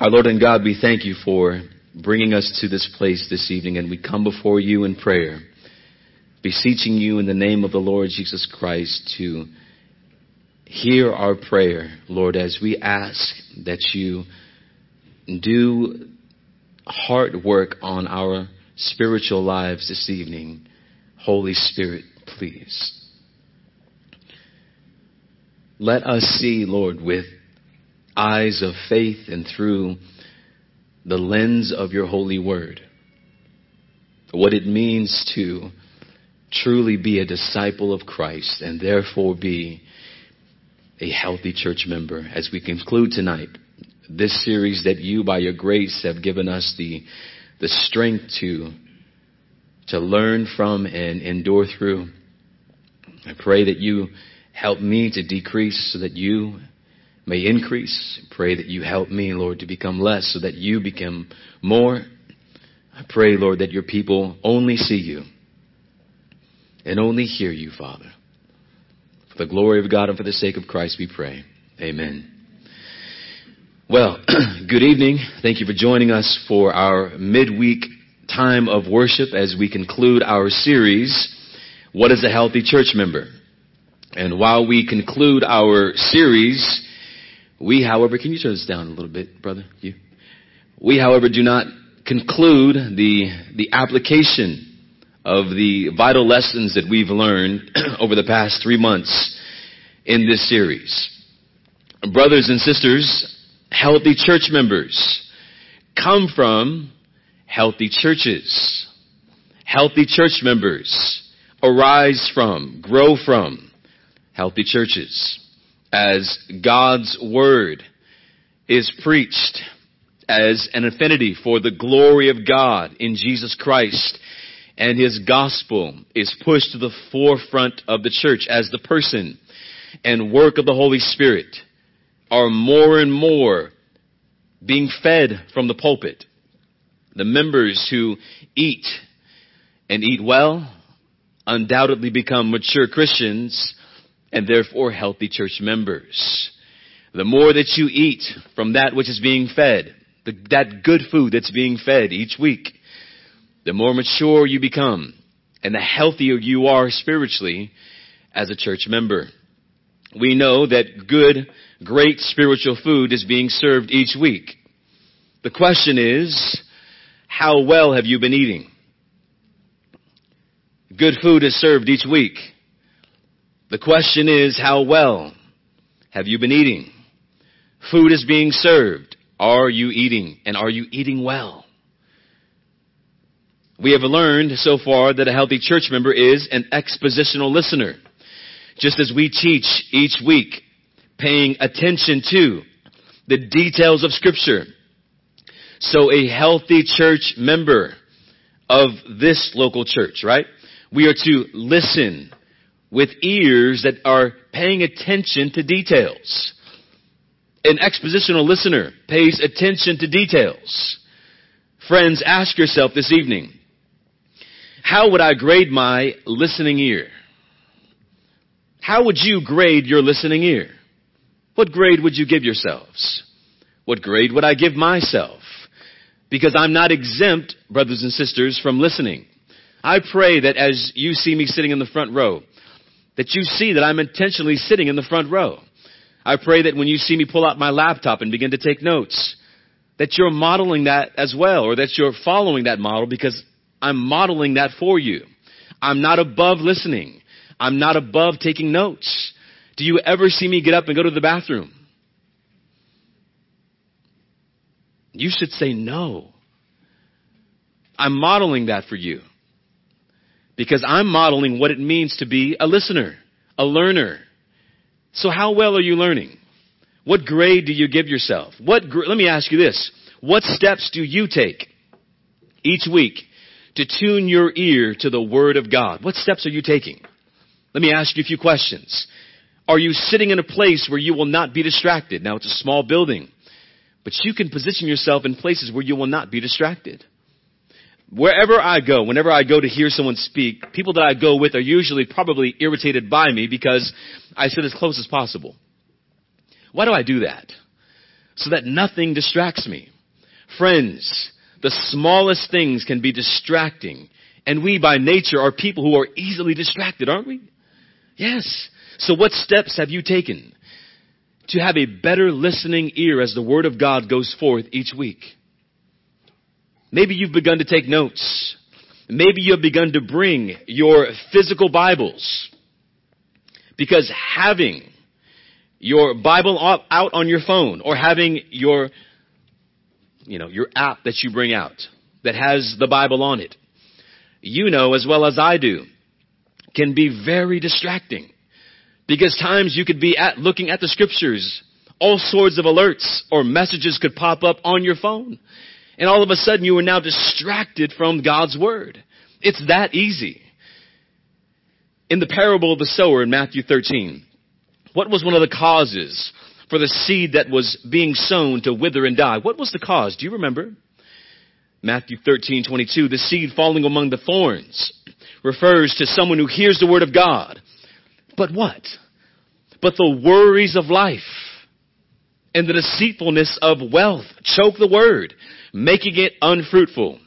Our Lord and God, we thank you for bringing us to this place this evening, and we come before you in prayer, beseeching you in the name of the Lord Jesus Christ to hear our prayer, Lord, as we ask that you do hard work on our spiritual lives this evening. Holy Spirit, please. Let us see, Lord, with eyes of faith and through the lens of your holy word. What it means to truly be a disciple of Christ and therefore be a healthy church member as we conclude tonight this series that you by your grace have given us the the strength to to learn from and endure through. I pray that you help me to decrease so that you may increase. Pray that you help me, Lord, to become less so that you become more. I pray, Lord, that your people only see you and only hear you, Father. For the glory of God and for the sake of Christ we pray. Amen. Well, good evening. Thank you for joining us for our midweek time of worship as we conclude our series, What is a Healthy Church Member? And while we conclude our series, we, however, can you turn this down a little bit, brother? You? We, however, do not conclude the, the application of the vital lessons that we've learned over the past three months in this series. Brothers and sisters, healthy church members come from healthy churches. Healthy church members arise from, grow from healthy churches as God's word is preached as an affinity for the glory of God in Jesus Christ and his gospel is pushed to the forefront of the church as the person and work of the Holy Spirit are more and more being fed from the pulpit. The members who eat and eat well undoubtedly become mature Christians and therefore healthy church members. The more that you eat from that which is being fed, the, that good food that's being fed each week, the more mature you become and the healthier you are spiritually as a church member. We know that good, great spiritual food is being served each week. The question is, how well have you been eating? Good food is served each week. The question is, how well have you been eating? Food is being served. Are you eating? And are you eating well? We have learned so far that a healthy church member is an expositional listener. Just as we teach each week, paying attention to the details of scripture. So a healthy church member of this local church, right? We are to listen with ears that are paying attention to details. An expositional listener pays attention to details. Friends, ask yourself this evening, how would I grade my listening ear? How would you grade your listening ear? What grade would you give yourselves? What grade would I give myself? Because I'm not exempt, brothers and sisters, from listening. I pray that as you see me sitting in the front row, that you see that I'm intentionally sitting in the front row. I pray that when you see me pull out my laptop and begin to take notes, that you're modeling that as well, or that you're following that model because I'm modeling that for you. I'm not above listening. I'm not above taking notes. Do you ever see me get up and go to the bathroom? You should say no. I'm modeling that for you because I'm modeling what it means to be a listener, a learner. So how well are you learning? What grade do you give yourself? What gr- let me ask you this. What steps do you take each week to tune your ear to the word of God? What steps are you taking? Let me ask you a few questions. Are you sitting in a place where you will not be distracted? Now it's a small building, but you can position yourself in places where you will not be distracted. Wherever I go, whenever I go to hear someone speak, people that I go with are usually probably irritated by me because I sit as close as possible. Why do I do that? so that nothing distracts me. Friends, the smallest things can be distracting. And we by nature are people who are easily distracted, aren't we? Yes. So what steps have you taken to have a better listening ear as the Word of God goes forth each week? Maybe you've begun to take notes. Maybe you have begun to bring your physical Bibles. Because having your Bible out on your phone or having your, you know, your app that you bring out that has the Bible on it, you know as well as I do, can be very distracting. Because times you could be at looking at the scriptures, all sorts of alerts or messages could pop up on your phone. And all of a sudden you are now distracted from God's word. It's that easy. In the parable of the sower in Matthew 13, what was one of the causes for the seed that was being sown to wither and die? What was the cause? Do you remember? Matthew 13, 22, the seed falling among the thorns refers to someone who hears the word of God. But what? But the worries of life and the deceitfulness of wealth choke the word, making it unfruitful.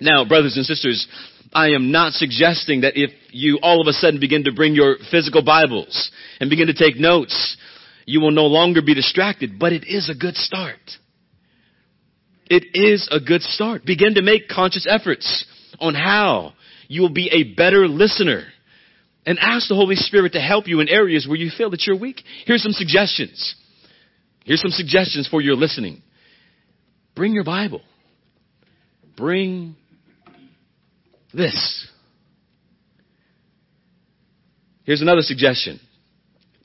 Now, brothers and sisters, I am not suggesting that if you all of a sudden begin to bring your physical Bibles and begin to take notes, you will no longer be distracted, but it is a good start. It is a good start. Begin to make conscious efforts on how you will be a better listener and ask the Holy Spirit to help you in areas where you feel that you're weak. Here's some suggestions. Here's some suggestions for your listening. Bring your Bible. Bring this. Here's another suggestion.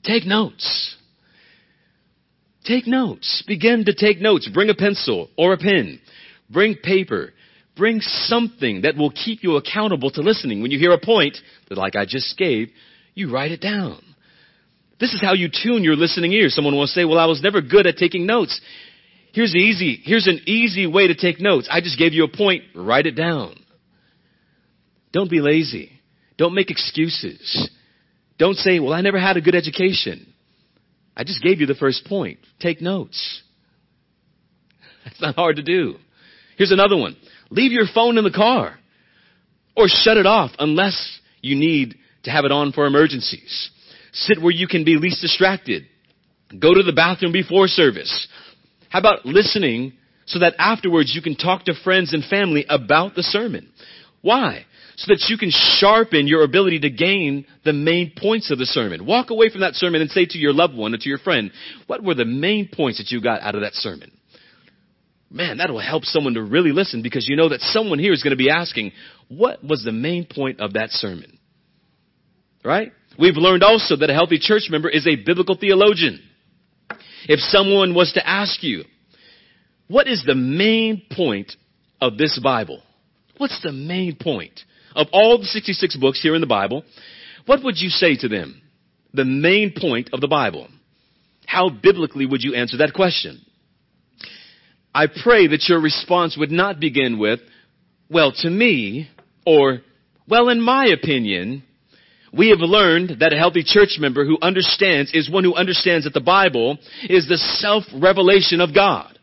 Take notes. Take notes. Begin to take notes. Bring a pencil or a pen. Bring paper. Bring something that will keep you accountable to listening. When you hear a point that like I just gave, you write it down. This is how you tune your listening ear. Someone will say, well, I was never good at taking notes. Here's easy, here's an easy way to take notes. I just gave you a point. Write it down. Don't be lazy. Don't make excuses. Don't say, well, I never had a good education. I just gave you the first point. Take notes. That's not hard to do. Here's another one. Leave your phone in the car or shut it off unless you need to have it on for emergencies. Sit where you can be least distracted. Go to the bathroom before service. How about listening so that afterwards you can talk to friends and family about the sermon? Why? So that you can sharpen your ability to gain the main points of the sermon. Walk away from that sermon and say to your loved one or to your friend, what were the main points that you got out of that sermon? Man, that will help someone to really listen because you know that someone here is going to be asking, what was the main point of that sermon? Right? We've learned also that a healthy church member is a biblical theologian. If someone was to ask you, what is the main point of this Bible? What's the main point of all the 66 books here in the Bible? What would you say to them? The main point of the Bible. How biblically would you answer that question? I pray that your response would not begin with, well, to me, or, well, in my opinion, we have learned that a healthy church member who understands is one who understands that the Bible is the self-revelation of God.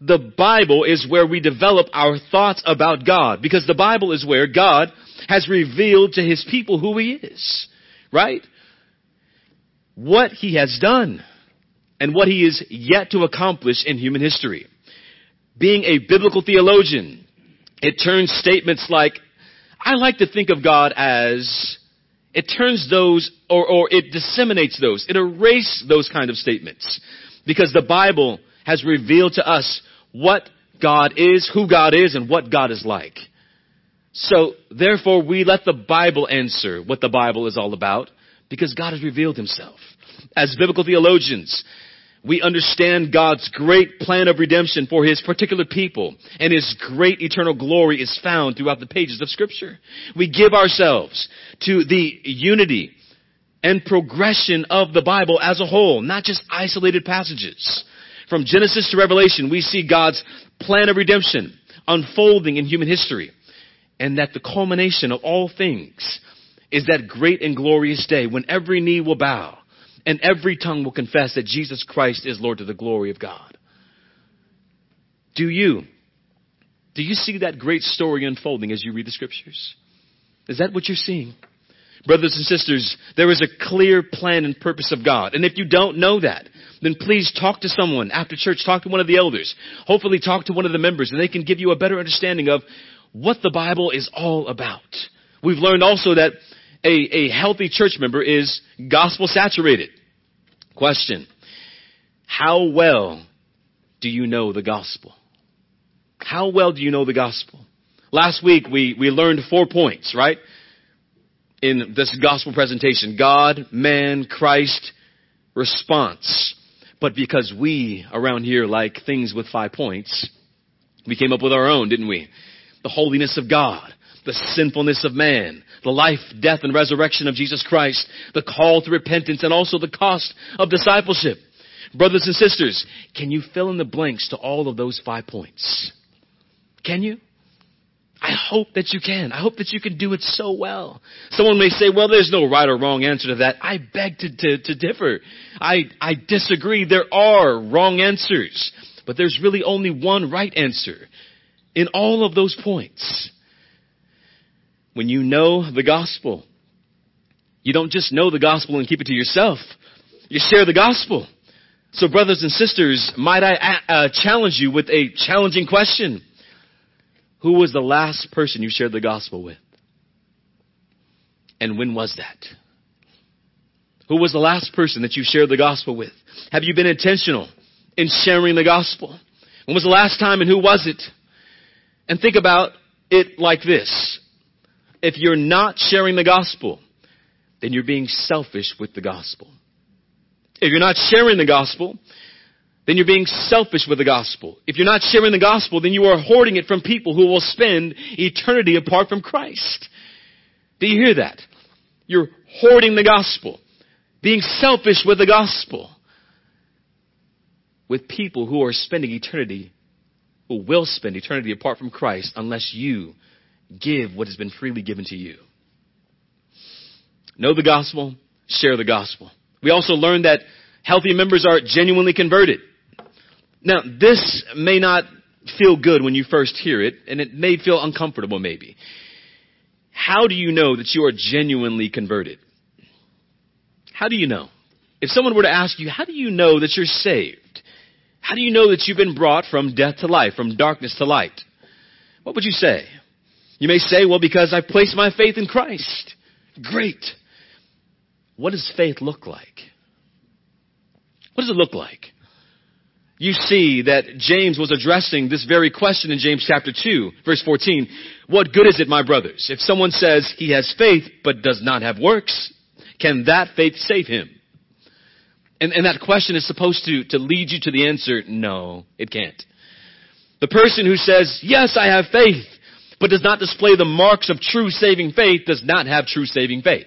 The Bible is where we develop our thoughts about God because the Bible is where God has revealed to his people who he is. Right? What he has done and what he is yet to accomplish in human history. Being a biblical theologian, it turns statements like, I like to think of God as it turns those, or, or it disseminates those. It erases those kind of statements. Because the Bible has revealed to us what God is, who God is, and what God is like. So, therefore, we let the Bible answer what the Bible is all about, because God has revealed Himself. As biblical theologians, we understand God's great plan of redemption for His particular people, and His great eternal glory is found throughout the pages of Scripture. We give ourselves to the unity and progression of the Bible as a whole, not just isolated passages. From Genesis to Revelation, we see God's plan of redemption unfolding in human history, and that the culmination of all things is that great and glorious day when every knee will bow and every tongue will confess that Jesus Christ is Lord to the glory of God. Do you? Do you see that great story unfolding as you read the scriptures? Is that what you're seeing? Brothers and sisters, there is a clear plan and purpose of God. And if you don't know that, then please talk to someone after church, talk to one of the elders. Hopefully talk to one of the members and they can give you a better understanding of what the Bible is all about. We've learned also that a, a healthy church member is gospel saturated. Question. How well do you know the gospel? How well do you know the gospel? Last week we, we learned four points, right? In this gospel presentation. God, man, Christ, response. But because we around here like things with five points, we came up with our own, didn't we? The holiness of God, the sinfulness of man, the life, death, and resurrection of Jesus Christ, the call to repentance, and also the cost of discipleship. Brothers and sisters, can you fill in the blanks to all of those five points? Can you? I hope that you can. I hope that you can do it so well. Someone may say, well, there's no right or wrong answer to that. I beg to, to, to differ. I, I disagree. There are wrong answers, but there's really only one right answer in all of those points. When you know the gospel, you don't just know the gospel and keep it to yourself. You share the gospel. So brothers and sisters, might I uh, challenge you with a challenging question? Who was the last person you shared the gospel with? And when was that? Who was the last person that you shared the gospel with? Have you been intentional in sharing the gospel? When was the last time and who was it? And think about it like this. If you're not sharing the gospel, then you're being selfish with the gospel. If you're not sharing the gospel, then you're being selfish with the gospel. If you're not sharing the gospel, then you are hoarding it from people who will spend eternity apart from Christ. Do you hear that? You're hoarding the gospel, being selfish with the gospel, with people who are spending eternity, who will spend eternity apart from Christ unless you give what has been freely given to you. Know the gospel, share the gospel. We also learned that healthy members are genuinely converted. Now, this may not feel good when you first hear it, and it may feel uncomfortable maybe. How do you know that you are genuinely converted? How do you know? If someone were to ask you, how do you know that you're saved? How do you know that you've been brought from death to life, from darkness to light? What would you say? You may say, well, because I placed my faith in Christ. Great. What does faith look like? What does it look like? you see that James was addressing this very question in James chapter 2, verse 14. What good is it, my brothers, if someone says he has faith but does not have works? Can that faith save him? And, and that question is supposed to, to lead you to the answer, no, it can't. The person who says, yes, I have faith, but does not display the marks of true saving faith does not have true saving faith.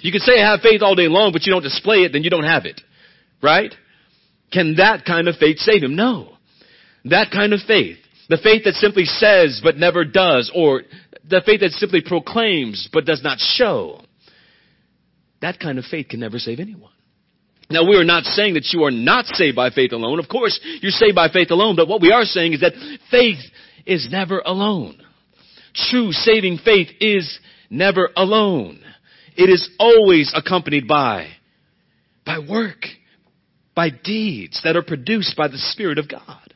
You can say I have faith all day long, but you don't display it, then you don't have it. Right? Can that kind of faith save him? No. That kind of faith, the faith that simply says but never does, or the faith that simply proclaims but does not show, that kind of faith can never save anyone. Now we are not saying that you are not saved by faith alone. Of course, you're saved by faith alone, but what we are saying is that faith is never alone. True saving faith is never alone. It is always accompanied by, by work by deeds that are produced by the Spirit of God.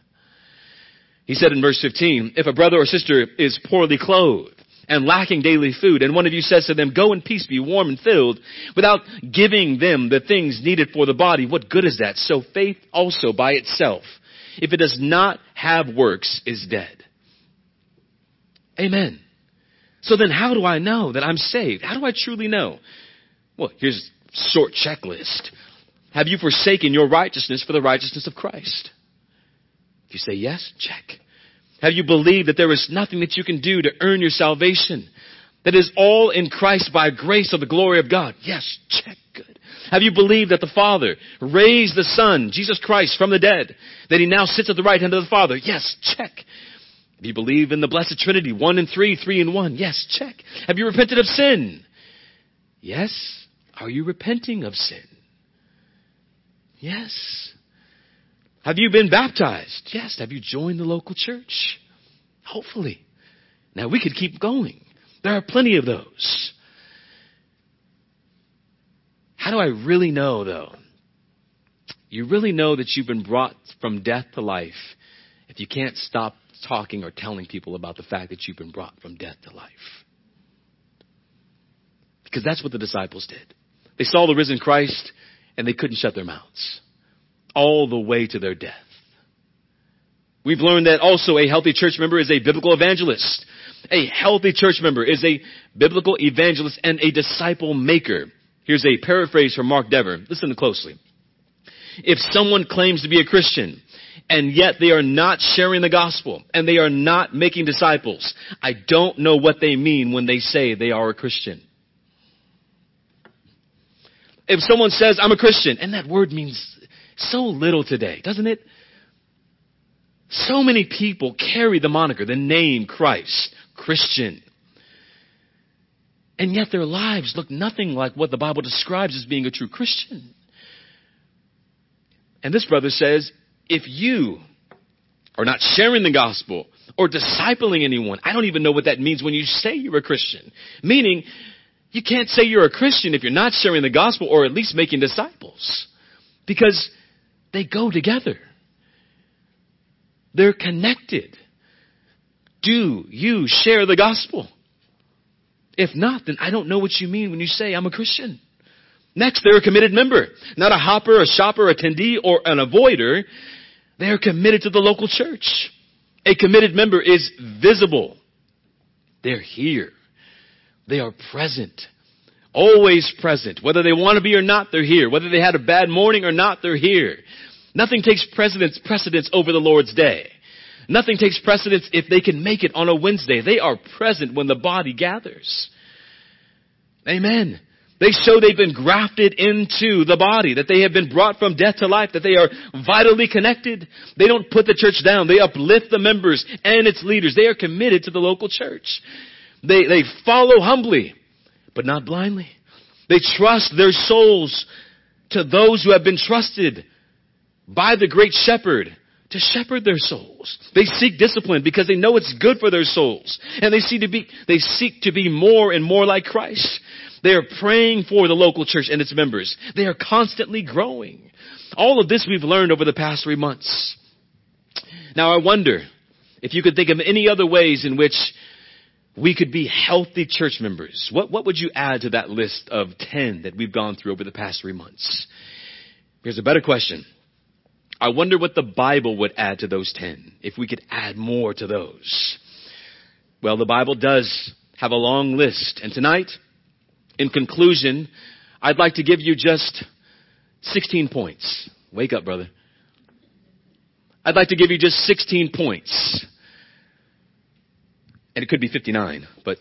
He said in verse 15, if a brother or sister is poorly clothed and lacking daily food, and one of you says to them, go in peace, be warm and filled, without giving them the things needed for the body, what good is that? So faith also by itself, if it does not have works, is dead. Amen. So then how do I know that I'm saved? How do I truly know? Well, here's a short checklist. Have you forsaken your righteousness for the righteousness of Christ? If you say yes, check. Have you believed that there is nothing that you can do to earn your salvation? That is all in Christ by grace of the glory of God? Yes, check. Good. Have you believed that the Father raised the Son, Jesus Christ, from the dead? That He now sits at the right hand of the Father? Yes, check. Have you believed in the Blessed Trinity, one and three, three and one? Yes, check. Have you repented of sin? Yes. Are you repenting of sin? Yes. Have you been baptized? Yes. Have you joined the local church? Hopefully. Now we could keep going. There are plenty of those. How do I really know though? You really know that you've been brought from death to life if you can't stop talking or telling people about the fact that you've been brought from death to life. Because that's what the disciples did. They saw the risen Christ and they couldn't shut their mouths. All the way to their death. We've learned that also a healthy church member is a biblical evangelist. A healthy church member is a biblical evangelist and a disciple maker. Here's a paraphrase from Mark Dever. Listen closely. If someone claims to be a Christian and yet they are not sharing the gospel and they are not making disciples, I don't know what they mean when they say they are a Christian. If someone says, I'm a Christian, and that word means so little today, doesn't it? So many people carry the moniker, the name Christ, Christian. And yet their lives look nothing like what the Bible describes as being a true Christian. And this brother says, if you are not sharing the gospel or discipling anyone, I don't even know what that means when you say you're a Christian. Meaning, you can't say you're a Christian if you're not sharing the gospel or at least making disciples. Because they go together. They're connected. Do you share the gospel? If not, then I don't know what you mean when you say I'm a Christian. Next, they're a committed member. Not a hopper, a shopper, attendee, or an avoider. They are committed to the local church. A committed member is visible. They're here. They are present. Always present. Whether they want to be or not, they're here. Whether they had a bad morning or not, they're here. Nothing takes precedence, precedence over the Lord's day. Nothing takes precedence if they can make it on a Wednesday. They are present when the body gathers. Amen. They show they've been grafted into the body, that they have been brought from death to life, that they are vitally connected. They don't put the church down. They uplift the members and its leaders. They are committed to the local church. They, they follow humbly, but not blindly. They trust their souls to those who have been trusted by the great shepherd to shepherd their souls. They seek discipline because they know it's good for their souls. And they seek to be, they seek to be more and more like Christ. They are praying for the local church and its members. They are constantly growing. All of this we've learned over the past three months. Now I wonder if you could think of any other ways in which we could be healthy church members. What, what would you add to that list of 10 that we've gone through over the past three months? Here's a better question. I wonder what the Bible would add to those 10, if we could add more to those. Well, the Bible does have a long list, and tonight, in conclusion, I'd like to give you just 16 points. Wake up, brother. I'd like to give you just 16 points and it could be 59, but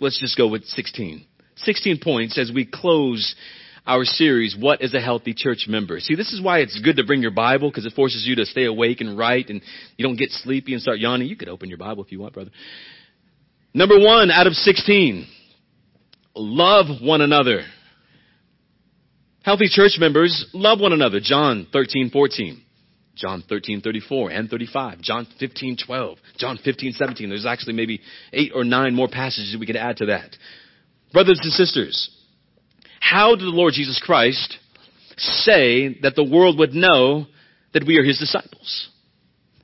let's just go with 16. 16 points as we close our series, What is a Healthy Church Member? See, this is why it's good to bring your Bible because it forces you to stay awake and write and you don't get sleepy and start yawning. You could open your Bible if you want, brother. Number one out of 16. Love one another. Healthy church members love one another. John 13, 14. John 13, 34 and 35, John 15, 12, John 15, 17. There's actually maybe eight or nine more passages we could add to that. Brothers and sisters, how did the Lord Jesus Christ say that the world would know that we are His disciples?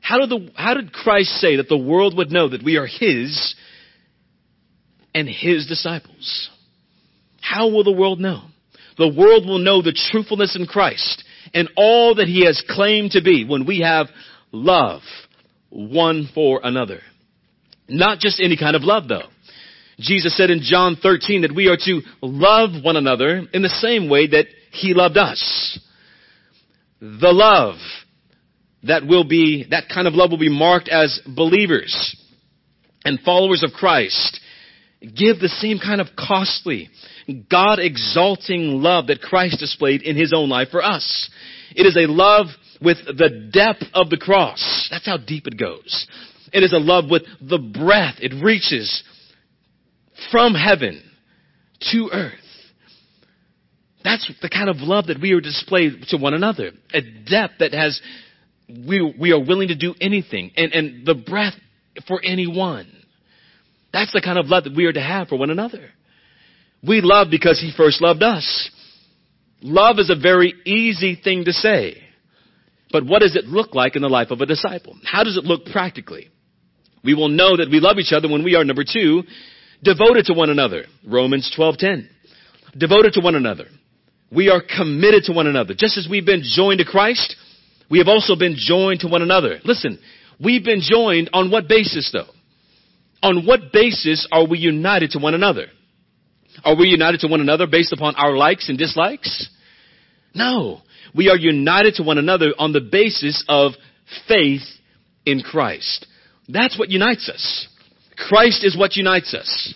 How did, the, how did Christ say that the world would know that we are His and His disciples? How will the world know? The world will know the truthfulness in Christ and all that he has claimed to be when we have love one for another. Not just any kind of love though. Jesus said in John 13 that we are to love one another in the same way that he loved us. The love that will be, that kind of love will be marked as believers and followers of Christ. Give the same kind of costly, God exalting love that Christ displayed in his own life for us. It is a love with the depth of the cross. That's how deep it goes. It is a love with the breath. It reaches from heaven to earth. That's the kind of love that we are displayed to one another. A depth that has, we, we are willing to do anything and, and the breath for anyone. That's the kind of love that we are to have for one another. We love because He first loved us. Love is a very easy thing to say. But what does it look like in the life of a disciple? How does it look practically? We will know that we love each other when we are, number two, devoted to one another. Romans 12:10. Devoted to one another. We are committed to one another. Just as we've been joined to Christ, we have also been joined to one another. Listen, we've been joined on what basis though? On what basis are we united to one another? Are we united to one another based upon our likes and dislikes? No. We are united to one another on the basis of faith in Christ. That's what unites us. Christ is what unites us.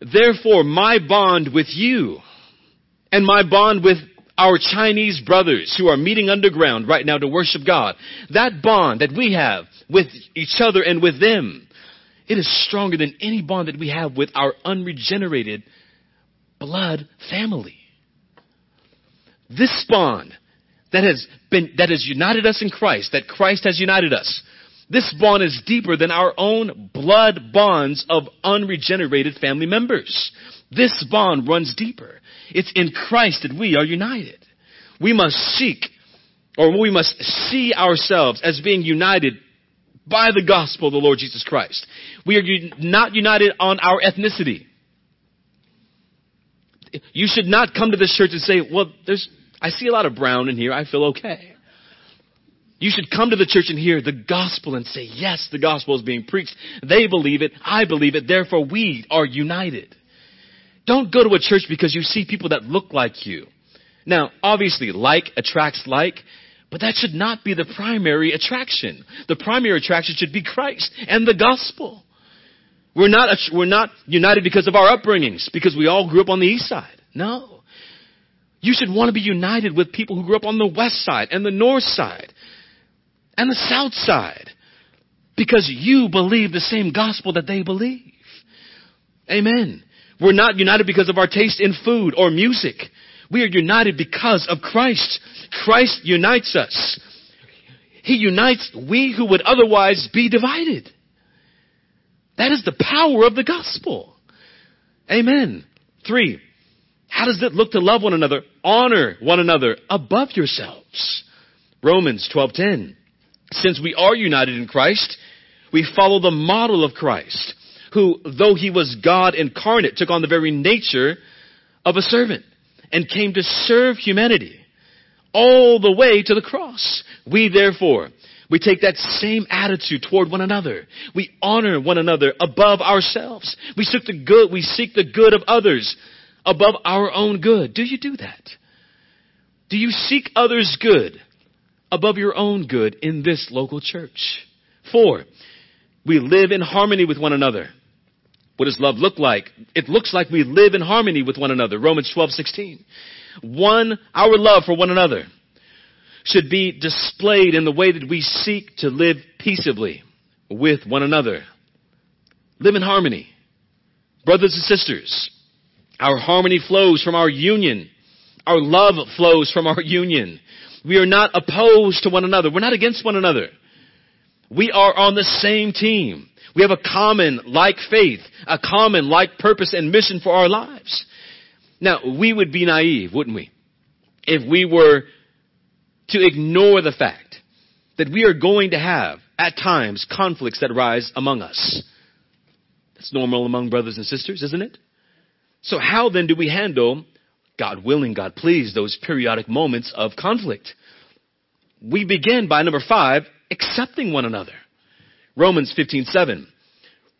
Therefore, my bond with you and my bond with our Chinese brothers who are meeting underground right now to worship God, that bond that we have with each other and with them, it is stronger than any bond that we have with our unregenerated blood family. This bond that has been, that has united us in Christ, that Christ has united us, this bond is deeper than our own blood bonds of unregenerated family members. This bond runs deeper. It's in Christ that we are united. We must seek, or we must see ourselves as being united by the gospel of the Lord Jesus Christ. We are not united on our ethnicity. You should not come to this church and say, well, there's, I see a lot of brown in here. I feel okay. You should come to the church and hear the gospel and say, yes, the gospel is being preached. They believe it. I believe it. Therefore, we are united. Don't go to a church because you see people that look like you. Now, obviously, like attracts like, but that should not be the primary attraction. The primary attraction should be Christ and the gospel. We're not, we're not united because of our upbringings, because we all grew up on the east side. No. You should want to be united with people who grew up on the west side and the north side and the south side because you believe the same gospel that they believe. Amen. We're not united because of our taste in food or music. We are united because of Christ. Christ unites us. He unites we who would otherwise be divided. That is the power of the gospel. Amen. Three, how does it look to love one another? Honor one another above yourselves. Romans 12:10. Since we are united in Christ, we follow the model of Christ, who, though he was God incarnate, took on the very nature of a servant and came to serve humanity all the way to the cross. We therefore, we take that same attitude toward one another. We honor one another above ourselves. We seek the good, we seek the good of others above our own good. Do you do that? Do you seek others' good above your own good in this local church? Four, we live in harmony with one another. What does love look like? It looks like we live in harmony with one another. Romans 12, 16. One, our love for one another should be displayed in the way that we seek to live peaceably with one another. Live in harmony. Brothers and sisters, our harmony flows from our union. Our love flows from our union. We are not opposed to one another. We're not against one another. We are on the same team. We have a common like faith, a common like purpose and mission for our lives. Now, we would be naive, wouldn't we? If we were to ignore the fact that we are going to have, at times, conflicts that rise among us. That's normal among brothers and sisters, isn't it? So how then do we handle, God willing, God please, those periodic moments of conflict? We begin by number five, accepting one another. Romans 15:7.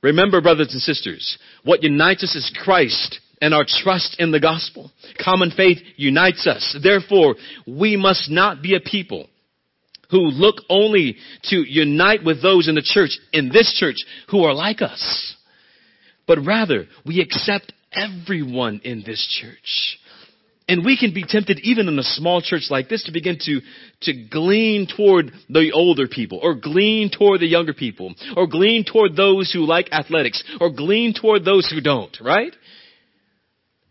Remember, brothers and sisters, what unites us is Christ and our trust in the gospel. Common faith unites us. Therefore, we must not be a people who look only to unite with those in the church, in this church, who are like us. But rather, we accept everyone in this church. And we can be tempted, even in a small church like this, to begin to, to glean toward the older people, or glean toward the younger people, or glean toward those who like athletics, or glean toward those who don't, right?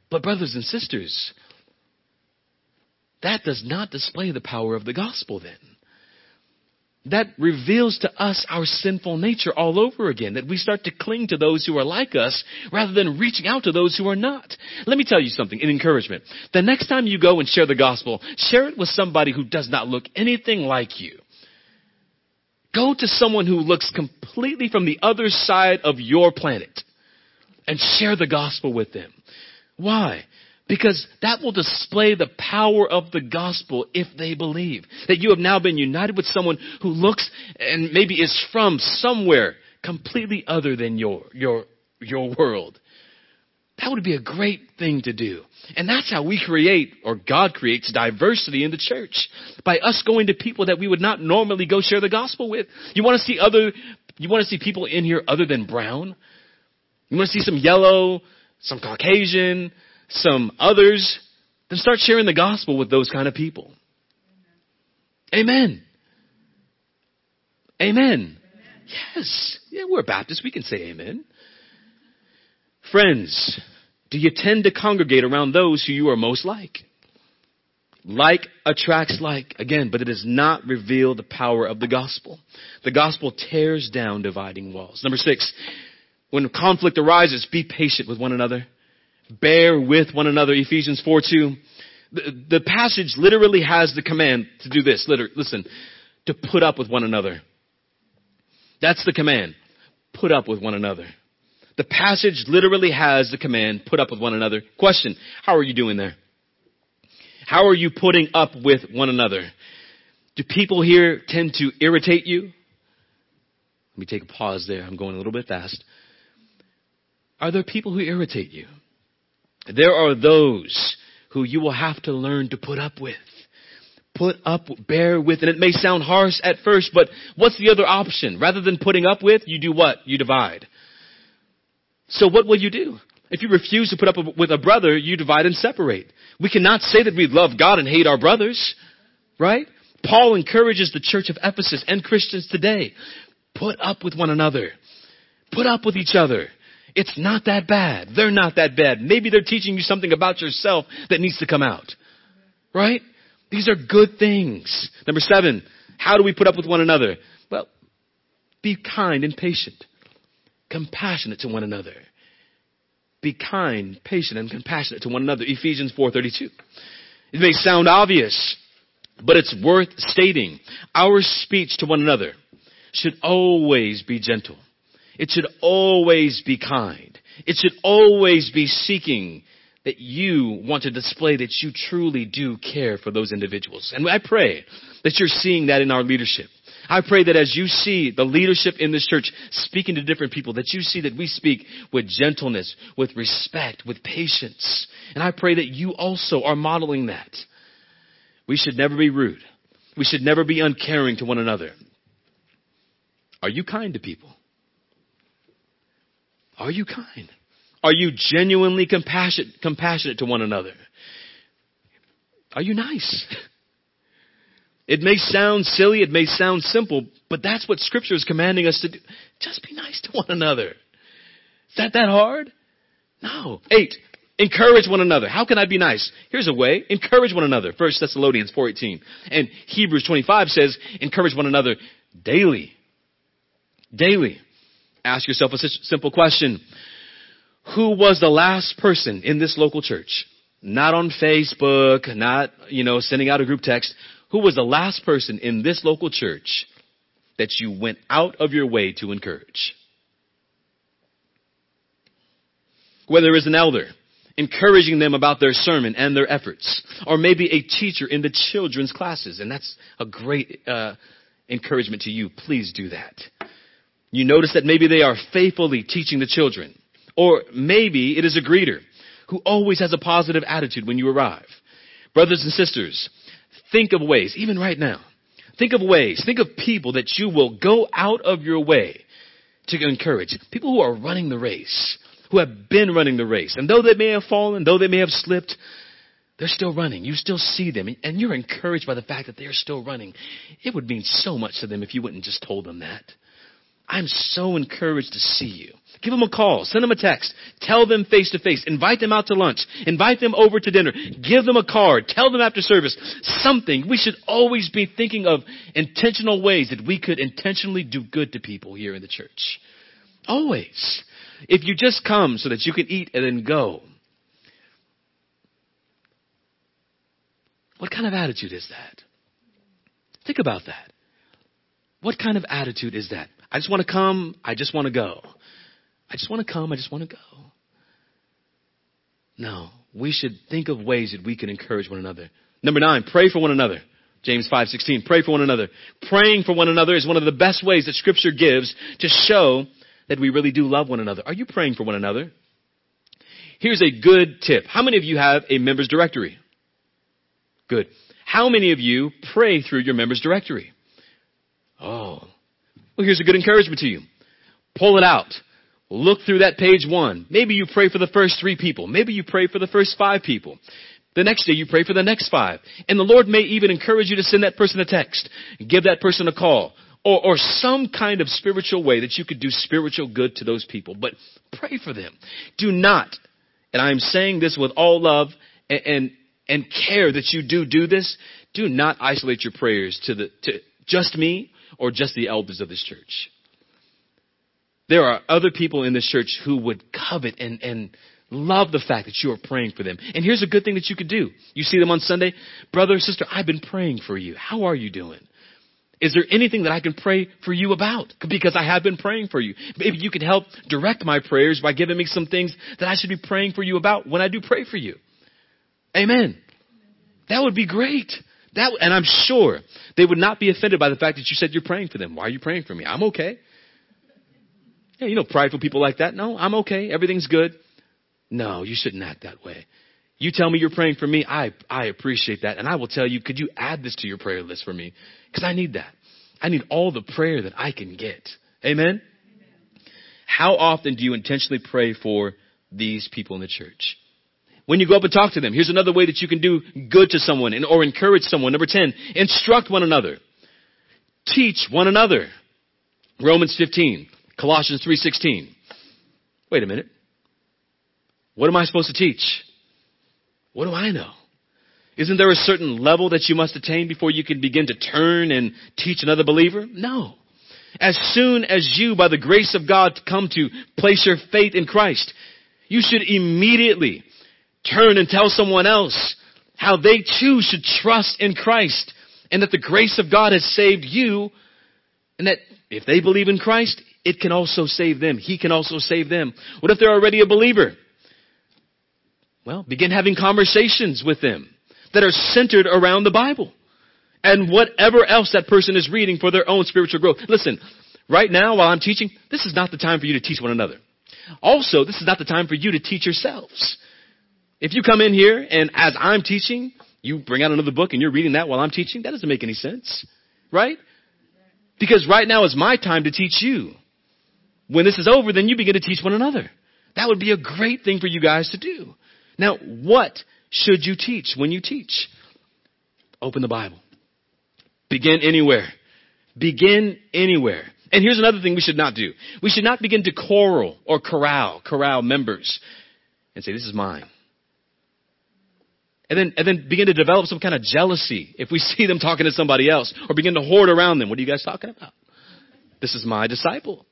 But brothers and sisters, that does not display the power of the gospel then. That reveals to us our sinful nature all over again, that we start to cling to those who are like us rather than reaching out to those who are not. Let me tell you something, in encouragement. The next time you go and share the gospel, share it with somebody who does not look anything like you. Go to someone who looks completely from the other side of your planet and share the gospel with them. Why? Because that will display the power of the gospel if they believe. That you have now been united with someone who looks and maybe is from somewhere completely other than your, your, your world. That would be a great thing to do. And that's how we create, or God creates diversity in the church. By us going to people that we would not normally go share the gospel with. You want to see other, you want to see people in here other than brown? You want to see some yellow, some Caucasian, some others, then start sharing the gospel with those kind of people. Amen. Amen. Yes. Yeah, we're Baptists. We can say amen. Friends, do you tend to congregate around those who you are most like? Like attracts like, again, but it does not reveal the power of the gospel. The gospel tears down dividing walls. Number six, when conflict arises, be patient with one another bear with one another. Ephesians 4 2. The, the passage literally has the command to do this. Listen, to put up with one another. That's the command. Put up with one another. The passage literally has the command, put up with one another. Question, how are you doing there? How are you putting up with one another? Do people here tend to irritate you? Let me take a pause there. I'm going a little bit fast. Are there people who irritate you? There are those who you will have to learn to put up with. Put up, bear with, and it may sound harsh at first, but what's the other option? Rather than putting up with, you do what? You divide. So what will you do? If you refuse to put up with a brother, you divide and separate. We cannot say that we love God and hate our brothers, right? Paul encourages the church of Ephesus and Christians today. Put up with one another. Put up with each other. It's not that bad. They're not that bad. Maybe they're teaching you something about yourself that needs to come out. Right? These are good things. Number seven, how do we put up with one another? Well, be kind and patient. Compassionate to one another. Be kind, patient, and compassionate to one another. Ephesians 4.32. It may sound obvious, but it's worth stating. Our speech to one another should always be gentle it should always be kind. It should always be seeking that you want to display that you truly do care for those individuals. And I pray that you're seeing that in our leadership. I pray that as you see the leadership in this church speaking to different people, that you see that we speak with gentleness, with respect, with patience. And I pray that you also are modeling that. We should never be rude. We should never be uncaring to one another. Are you kind to people? Are you kind? Are you genuinely compassionate, compassionate to one another? Are you nice? It may sound silly, it may sound simple, but that's what scripture is commanding us to do. Just be nice to one another. Is that that hard? No. Eight, encourage one another. How can I be nice? Here's a way. Encourage one another. First Thessalonians 4.18. And Hebrews 25 says, encourage one another daily. Daily. Ask yourself a simple question. Who was the last person in this local church? Not on Facebook, not, you know, sending out a group text. Who was the last person in this local church that you went out of your way to encourage? Whether it's an elder, encouraging them about their sermon and their efforts, or maybe a teacher in the children's classes, and that's a great uh, encouragement to you. Please do that. You notice that maybe they are faithfully teaching the children. Or maybe it is a greeter who always has a positive attitude when you arrive. Brothers and sisters, think of ways, even right now, think of ways, think of people that you will go out of your way to encourage. People who are running the race, who have been running the race. And though they may have fallen, though they may have slipped, they're still running. You still see them, and you're encouraged by the fact that they're still running. It would mean so much to them if you wouldn't just told them that. I'm so encouraged to see you. Give them a call. Send them a text. Tell them face to face. Invite them out to lunch. Invite them over to dinner. Give them a card. Tell them after service. Something. We should always be thinking of intentional ways that we could intentionally do good to people here in the church. Always. If you just come so that you can eat and then go, what kind of attitude is that? Think about that. What kind of attitude is that? I just want to come. I just want to go. I just want to come. I just want to go. No, we should think of ways that we can encourage one another. Number nine, pray for one another. James 5:16, pray for one another. Praying for one another is one of the best ways that scripture gives to show that we really do love one another. Are you praying for one another? Here's a good tip. How many of you have a members directory? Good. How many of you pray through your members directory? Oh. Well, here's a good encouragement to you. Pull it out. Look through that page one. Maybe you pray for the first three people. Maybe you pray for the first five people. The next day you pray for the next five. And the Lord may even encourage you to send that person a text, give that person a call, or, or some kind of spiritual way that you could do spiritual good to those people. But pray for them. Do not, and I'm saying this with all love and, and, and care that you do do this, do not isolate your prayers to the, to just me or just the elders of this church. There are other people in this church who would covet and, and love the fact that you are praying for them. And here's a good thing that you could do. You see them on Sunday. Brother sister, I've been praying for you. How are you doing? Is there anything that I can pray for you about? Because I have been praying for you. Maybe you could help direct my prayers by giving me some things that I should be praying for you about when I do pray for you. Amen. That would be great. That, and I'm sure they would not be offended by the fact that you said you're praying for them. Why are you praying for me? I'm okay. Yeah, you know, prideful people like that. No, I'm okay. Everything's good. No, you shouldn't act that way. You tell me you're praying for me. I, I appreciate that. And I will tell you, could you add this to your prayer list for me? Because I need that. I need all the prayer that I can get. Amen? Amen? How often do you intentionally pray for these people in the church? When you go up and talk to them, here's another way that you can do good to someone and, or encourage someone. Number 10, instruct one another. Teach one another. Romans 15. Colossians 3:16. Wait a minute. What am I supposed to teach? What do I know? Isn't there a certain level that you must attain before you can begin to turn and teach another believer? No. As soon as you, by the grace of God, come to place your faith in Christ, you should immediately turn and tell someone else how they too should trust in Christ and that the grace of God has saved you and that if they believe in Christ, it can also save them. He can also save them. What if they're already a believer? Well, begin having conversations with them that are centered around the Bible and whatever else that person is reading for their own spiritual growth. Listen, right now while I'm teaching, this is not the time for you to teach one another. Also, this is not the time for you to teach yourselves. If you come in here and as I'm teaching, you bring out another book and you're reading that while I'm teaching, that doesn't make any sense. Right? Because right now is my time to teach you. When this is over, then you begin to teach one another. That would be a great thing for you guys to do. Now, what should you teach when you teach? Open the Bible. Begin anywhere. Begin anywhere. And here's another thing we should not do. We should not begin to quarrel or corral, corral members and say, this is mine. And then, and then begin to develop some kind of jealousy if we see them talking to somebody else or begin to hoard around them. What are you guys talking about? This is my disciple.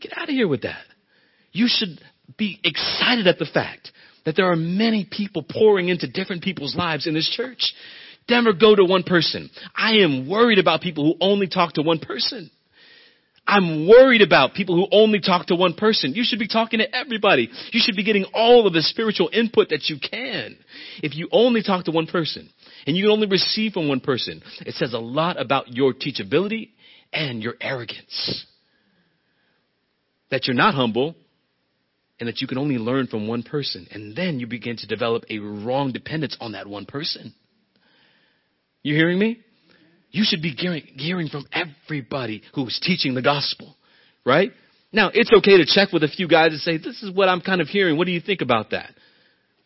Get out of here with that. You should be excited at the fact that there are many people pouring into different people's lives in this church. Never go to one person. I am worried about people who only talk to one person. I'm worried about people who only talk to one person. You should be talking to everybody. You should be getting all of the spiritual input that you can. If you only talk to one person and you can only receive from one person, it says a lot about your teachability and your arrogance that you're not humble and that you can only learn from one person. And then you begin to develop a wrong dependence on that one person. You hearing me? You should be gearing, gearing from everybody who's teaching the gospel, right? Now, it's okay to check with a few guys and say, this is what I'm kind of hearing. What do you think about that?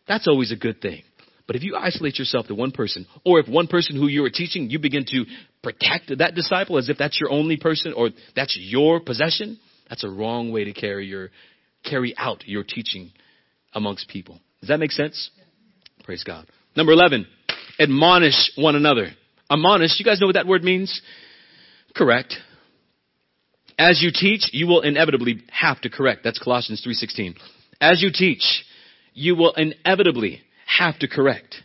That's always a good thing. But if you isolate yourself to one person, or if one person who you are teaching, you begin to protect that disciple as if that's your only person or that's your possession, that's a wrong way to carry your, carry out your teaching amongst people. Does that make sense? Praise God. Number 11, admonish one another. Admonish, you guys know what that word means? Correct. As you teach, you will inevitably have to correct. That's Colossians 3:16. As you teach, you will inevitably have to correct.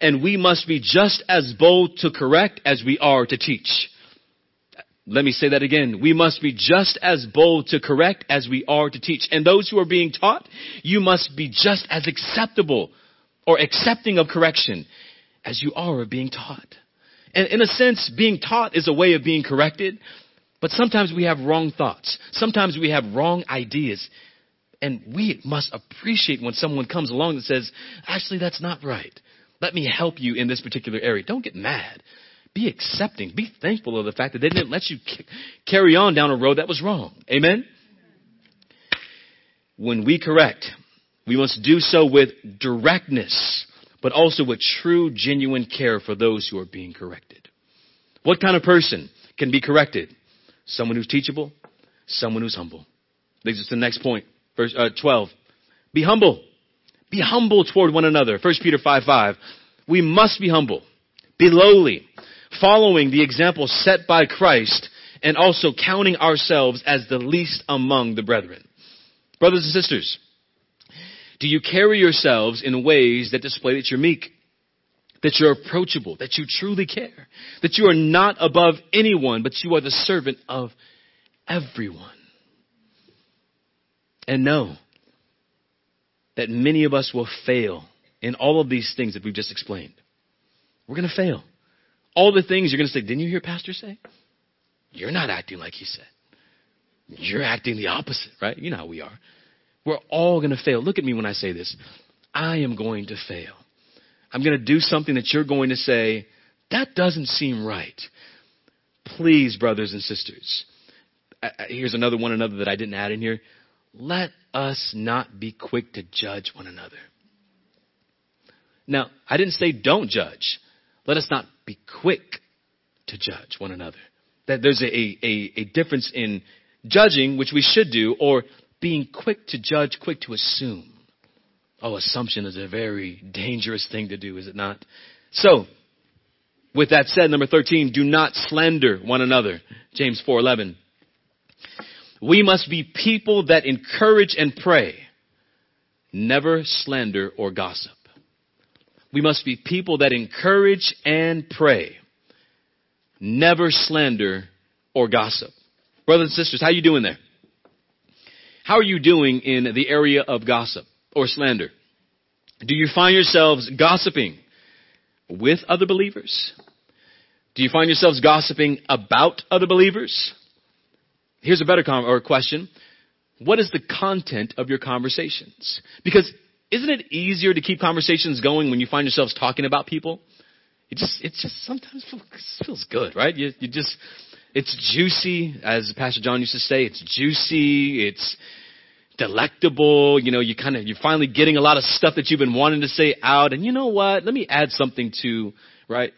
And we must be just as bold to correct as we are to teach. Let me say that again. We must be just as bold to correct as we are to teach. And those who are being taught, you must be just as acceptable or accepting of correction as you are of being taught. And in a sense, being taught is a way of being corrected, but sometimes we have wrong thoughts. Sometimes we have wrong ideas. And we must appreciate when someone comes along that says, actually, that's not right. Let me help you in this particular area. Don't get mad. Be accepting. Be thankful of the fact that they didn't let you carry on down a road that was wrong. Amen? When we correct, we must do so with directness, but also with true, genuine care for those who are being corrected. What kind of person can be corrected? Someone who's teachable, someone who's humble. Leads us to the next point. Verse uh, 12. Be humble. Be humble toward one another. 1 Peter 5 5. We must be humble. Be lowly. Following the example set by Christ and also counting ourselves as the least among the brethren. Brothers and sisters, do you carry yourselves in ways that display that you're meek? That you're approachable, that you truly care, that you are not above anyone, but you are the servant of everyone. And know that many of us will fail in all of these things that we've just explained. We're going to fail. All the things you're going to say, didn't you hear Pastor say? You're not acting like he said. You're acting the opposite, right? You know how we are. We're all going to fail. Look at me when I say this. I am going to fail. I'm going to do something that you're going to say, that doesn't seem right. Please, brothers and sisters. Here's another one, another that I didn't add in here. Let us not be quick to judge one another. Now, I didn't say don't judge. Let us not be quick to judge one another. That there's a, a, a difference in judging, which we should do, or being quick to judge, quick to assume. Oh, assumption is a very dangerous thing to do, is it not? So, with that said, number 13, do not slander one another. James 4:11. We must be people that encourage and pray, never slander or gossip. We must be people that encourage and pray, never slander or gossip. Brothers and sisters, how you doing there? How are you doing in the area of gossip or slander? Do you find yourselves gossiping with other believers? Do you find yourselves gossiping about other believers? Here's a better com- or question. What is the content of your conversations? Because isn't it easier to keep conversations going when you find yourselves talking about people? It just, it just sometimes feels good, right? You, you just, it's juicy, as Pastor John used to say, it's juicy, it's delectable, you know, you kind of, you're finally getting a lot of stuff that you've been wanting to say out, and you know what, let me add something to, right?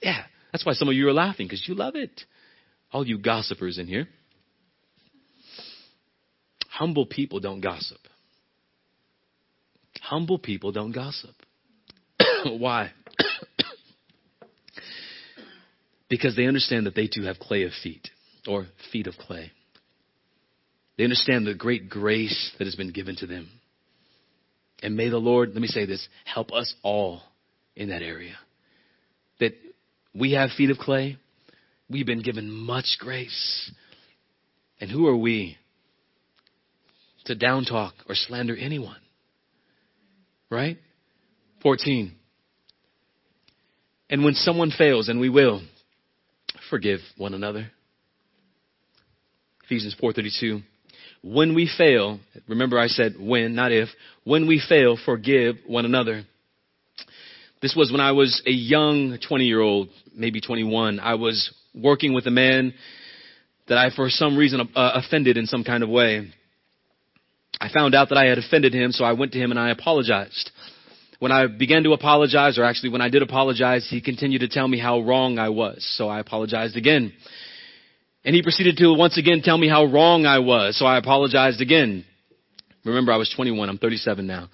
Yeah, that's why some of you are laughing, because you love it. All you gossipers in here. Humble people don't gossip. Humble people don't gossip. why? because they understand that they too have clay of feet, or feet of clay. They understand the great grace that has been given to them. And may the Lord, let me say this, help us all in that area. That we have feet of clay. We've been given much grace. And who are we to down talk or slander anyone? Right? 14. And when someone fails, and we will, forgive one another. Ephesians 4:32 When we fail, remember I said when, not if, when we fail, forgive one another. This was when I was a young 20 year old, maybe 21. I was working with a man that I, for some reason, uh, offended in some kind of way. I found out that I had offended him, so I went to him and I apologized. when I began to apologize, or actually when I did apologize, he continued to tell me how wrong I was. So I apologized again. And he proceeded to once again tell me how wrong I was. So I apologized again. Remember, I was 21. I'm 37 now.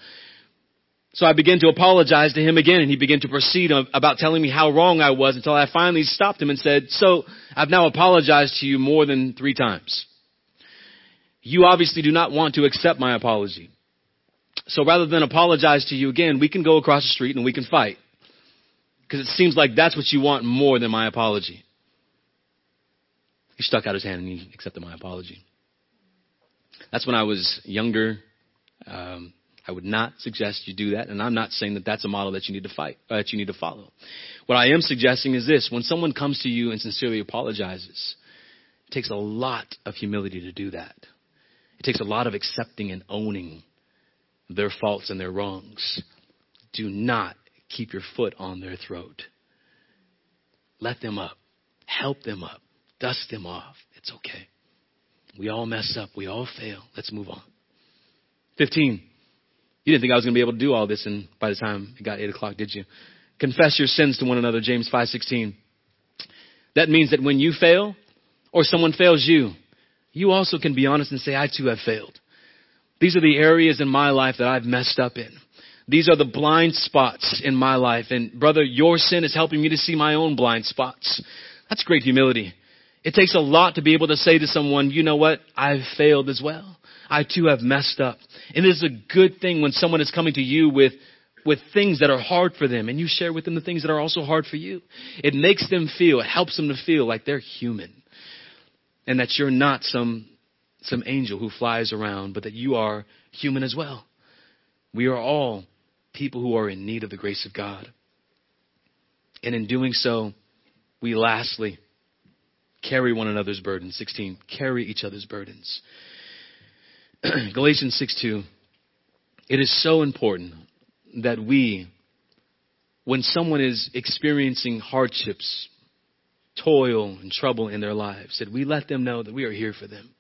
So I began to apologize to him again and he began to proceed about telling me how wrong I was until I finally stopped him and said, so I've now apologized to you more than three times. You obviously do not want to accept my apology. So rather than apologize to you again, we can go across the street and we can fight. Because it seems like that's what you want more than my apology. He stuck out his hand and he accepted my apology. That's when I was younger. Um, I would not suggest you do that, and I'm not saying that that's a model that you need to fight, uh, that you need to follow. What I am suggesting is this: when someone comes to you and sincerely apologizes, it takes a lot of humility to do that. It takes a lot of accepting and owning their faults and their wrongs. Do not keep your foot on their throat. Let them up. Help them up. Dust them off. It's okay. We all mess up. We all fail. Let's move on. 15. You didn't think I was going to be able to do all this and by the time it got 8 o'clock, did you? Confess your sins to one another, James 5.16. That means that when you fail or someone fails you, you also can be honest and say, I too have failed. These are the areas in my life that I've messed up in. These are the blind spots in my life. And brother, your sin is helping me to see my own blind spots. That's great humility. It takes a lot to be able to say to someone, you know what? I've failed as well. I too have messed up. And it is a good thing when someone is coming to you with, with things that are hard for them and you share with them the things that are also hard for you. It makes them feel, it helps them to feel like they're human and that you're not some, some angel who flies around, but that you are human as well. We are all people who are in need of the grace of God. And in doing so, we lastly carry one another's burdens. 16, carry each other's burdens. Galatians 6 2. It is so important that we, when someone is experiencing hardships, toil, and trouble in their lives, that we let them know that we are here for them.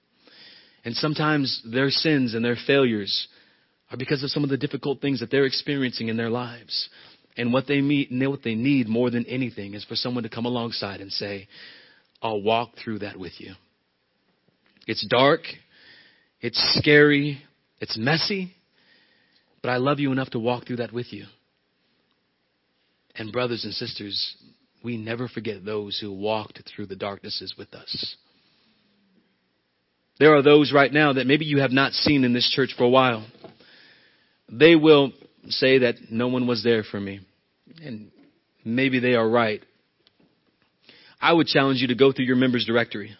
And sometimes their sins and their failures are because of some of the difficult things that they're experiencing in their lives. And what they meet and what they need more than anything is for someone to come alongside and say, I'll walk through that with you. It's dark. It's scary. It's messy. But I love you enough to walk through that with you. And brothers and sisters, we never forget those who walked through the darknesses with us. There are those right now that maybe you have not seen in this church for a while. They will say that no one was there for me. And maybe they are right. I would challenge you to go through your members directory.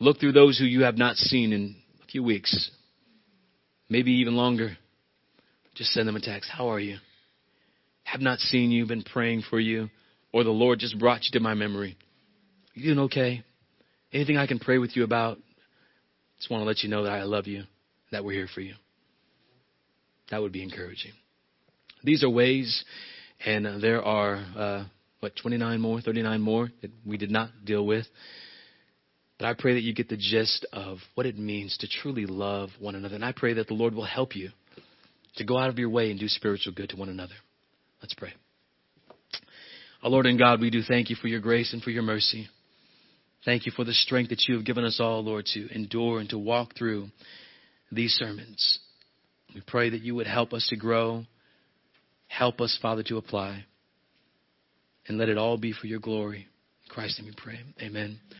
Look through those who you have not seen in a few weeks, maybe even longer. Just send them a text. How are you? Have not seen you, been praying for you, or the Lord just brought you to my memory. You doing okay? Anything I can pray with you about? Just want to let you know that I love you, that we're here for you. That would be encouraging. These are ways, and uh, there are, uh, what, 29 more, 39 more that we did not deal with. But I pray that you get the gist of what it means to truly love one another. And I pray that the Lord will help you to go out of your way and do spiritual good to one another. Let's pray. Our Lord and God, we do thank you for your grace and for your mercy. Thank you for the strength that you have given us all, Lord, to endure and to walk through these sermons. We pray that you would help us to grow, help us, Father, to apply, and let it all be for your glory. In Christ, name we pray. Amen.